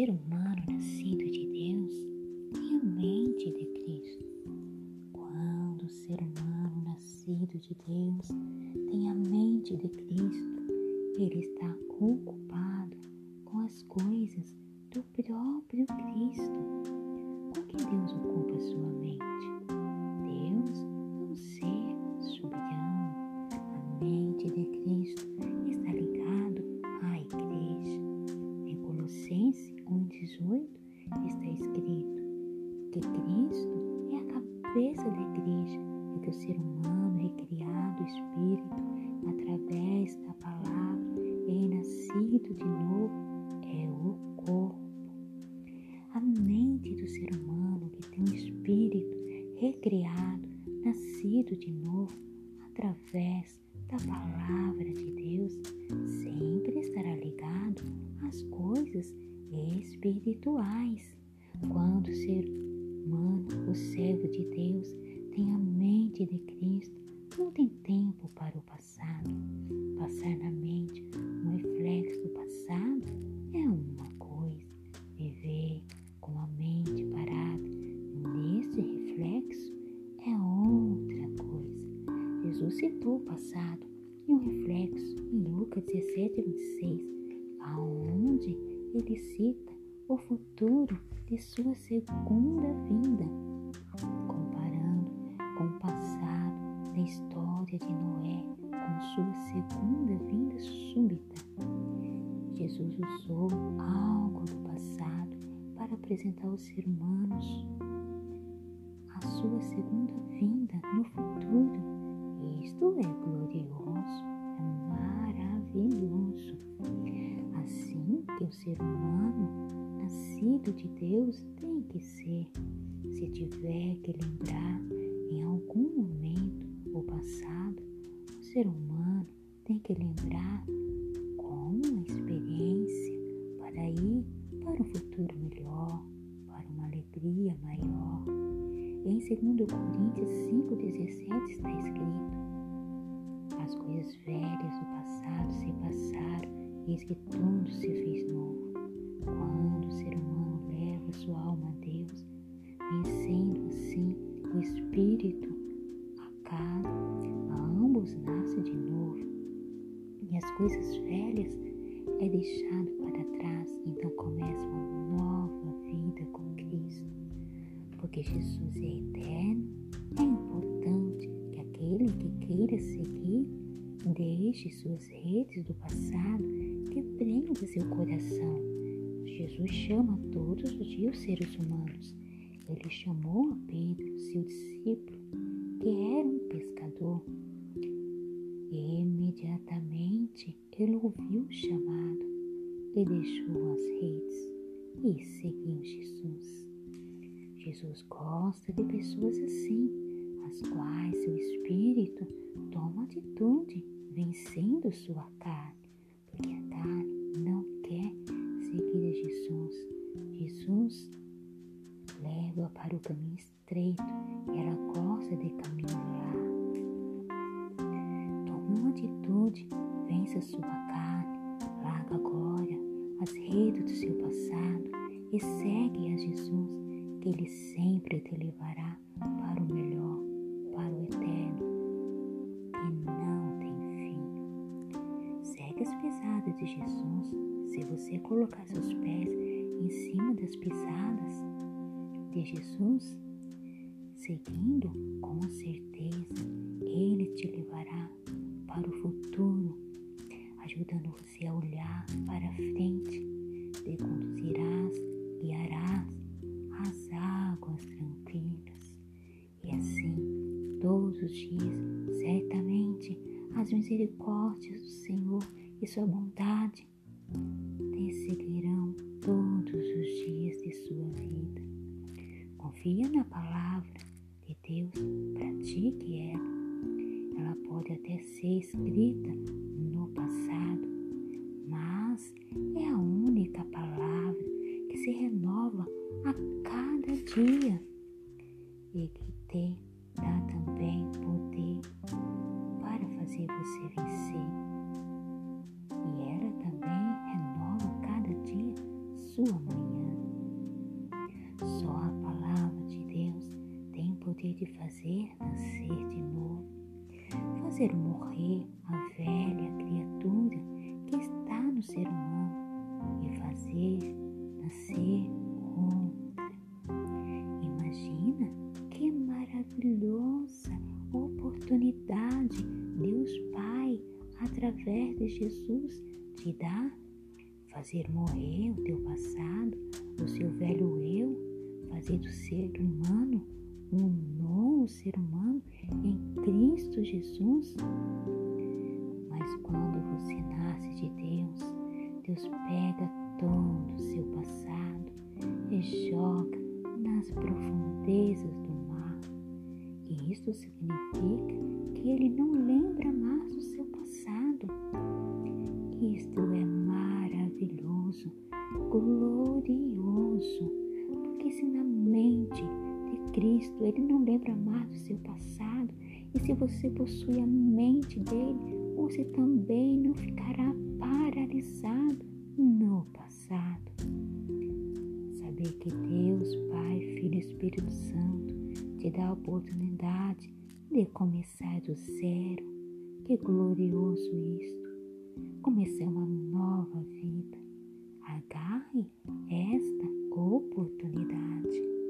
humano nascido de Deus tem a mente de Cristo. Quando o ser humano nascido de Deus tem a mente de Cristo, ele está ocupado com as coisas do próprio Cristo. Com que Deus ocupa sua mente? Deus é um ser soberano. A mente de Cristo nascido de novo através da palavra de Deus, sempre estará ligado às coisas espirituais. Quando o ser humano, o servo de Deus, tem a mente de Cristo, não tem tempo para o passado. Passar na mente um reflexo do passado é uma coisa. Viver com a mente citou o passado e um reflexo em Lucas 17, 26, aonde ele cita o futuro de sua segunda vinda, comparando com o passado da história de Noé com sua segunda vinda súbita. Jesus usou algo do passado para apresentar aos seres humanos a sua segunda vinda no futuro. Isto é glorioso, é maravilhoso. Assim que o ser humano, nascido de Deus, tem que ser. Se tiver que lembrar em algum momento o passado, o ser humano tem que lembrar com uma experiência para ir para um futuro melhor, para uma alegria maior. Em 2 Coríntios 5,17 está escrito: As coisas velhas do passado se passaram, eis que tudo se fez novo. Quando o ser humano leva sua alma a Deus, vencendo assim o espírito acaba, ambos nascem de novo. E as coisas velhas é deixado para trás, então começa uma nova vida com Cristo. Porque Jesus é eterno, é importante que aquele que queira seguir deixe suas redes do passado que seu coração. Jesus chama todos os dias os seres humanos. Ele chamou a Pedro, seu discípulo, que era um pescador. E imediatamente ele ouviu o chamado e deixou as redes e seguiu Jesus. Jesus gosta de pessoas assim, as quais seu espírito toma atitude, vencendo sua carne, porque a carne não quer seguir a Jesus. Jesus leva para o caminho estreito e ela gosta de caminhar. Toma uma atitude, vence a sua carne, larga agora as redes do seu passado e segue a Jesus, Ele sempre te levará para o melhor, para o eterno, que não tem fim. Segue as pisadas de Jesus. Se você colocar seus pés em cima das pisadas de Jesus, seguindo, com certeza Ele te levará para o futuro, ajudando você a olhar para frente, te conduzirás, guiarás as águas tranquilas. E assim, todos os dias, certamente, as misericórdias do Senhor e sua bondade te seguirão todos os dias de sua vida. Confia na palavra de Deus, pratique ela. Ela pode até ser escrita no passado, mas é a única palavra que se renova a dia e que te dá também poder para fazer você vencer. E ela também renova cada dia sua manhã. Só a palavra de Deus tem poder de fazer nascer de novo, fazer morrer a velha criatura que está no ser humano e fazer nascer de Jesus, te dá fazer morrer o teu passado, o seu velho eu, fazer do ser humano um novo ser humano em Cristo Jesus. Mas quando você nasce de Deus, Deus pega todo o seu passado e joga nas profundezas do mar. E isso significa que ele não do seu passado e se você possui a mente dele, você também não ficará paralisado no passado. Saber que Deus, Pai, Filho e Espírito Santo te dá a oportunidade de começar do zero. Que glorioso isto! Começar uma nova vida. Agarre esta oportunidade.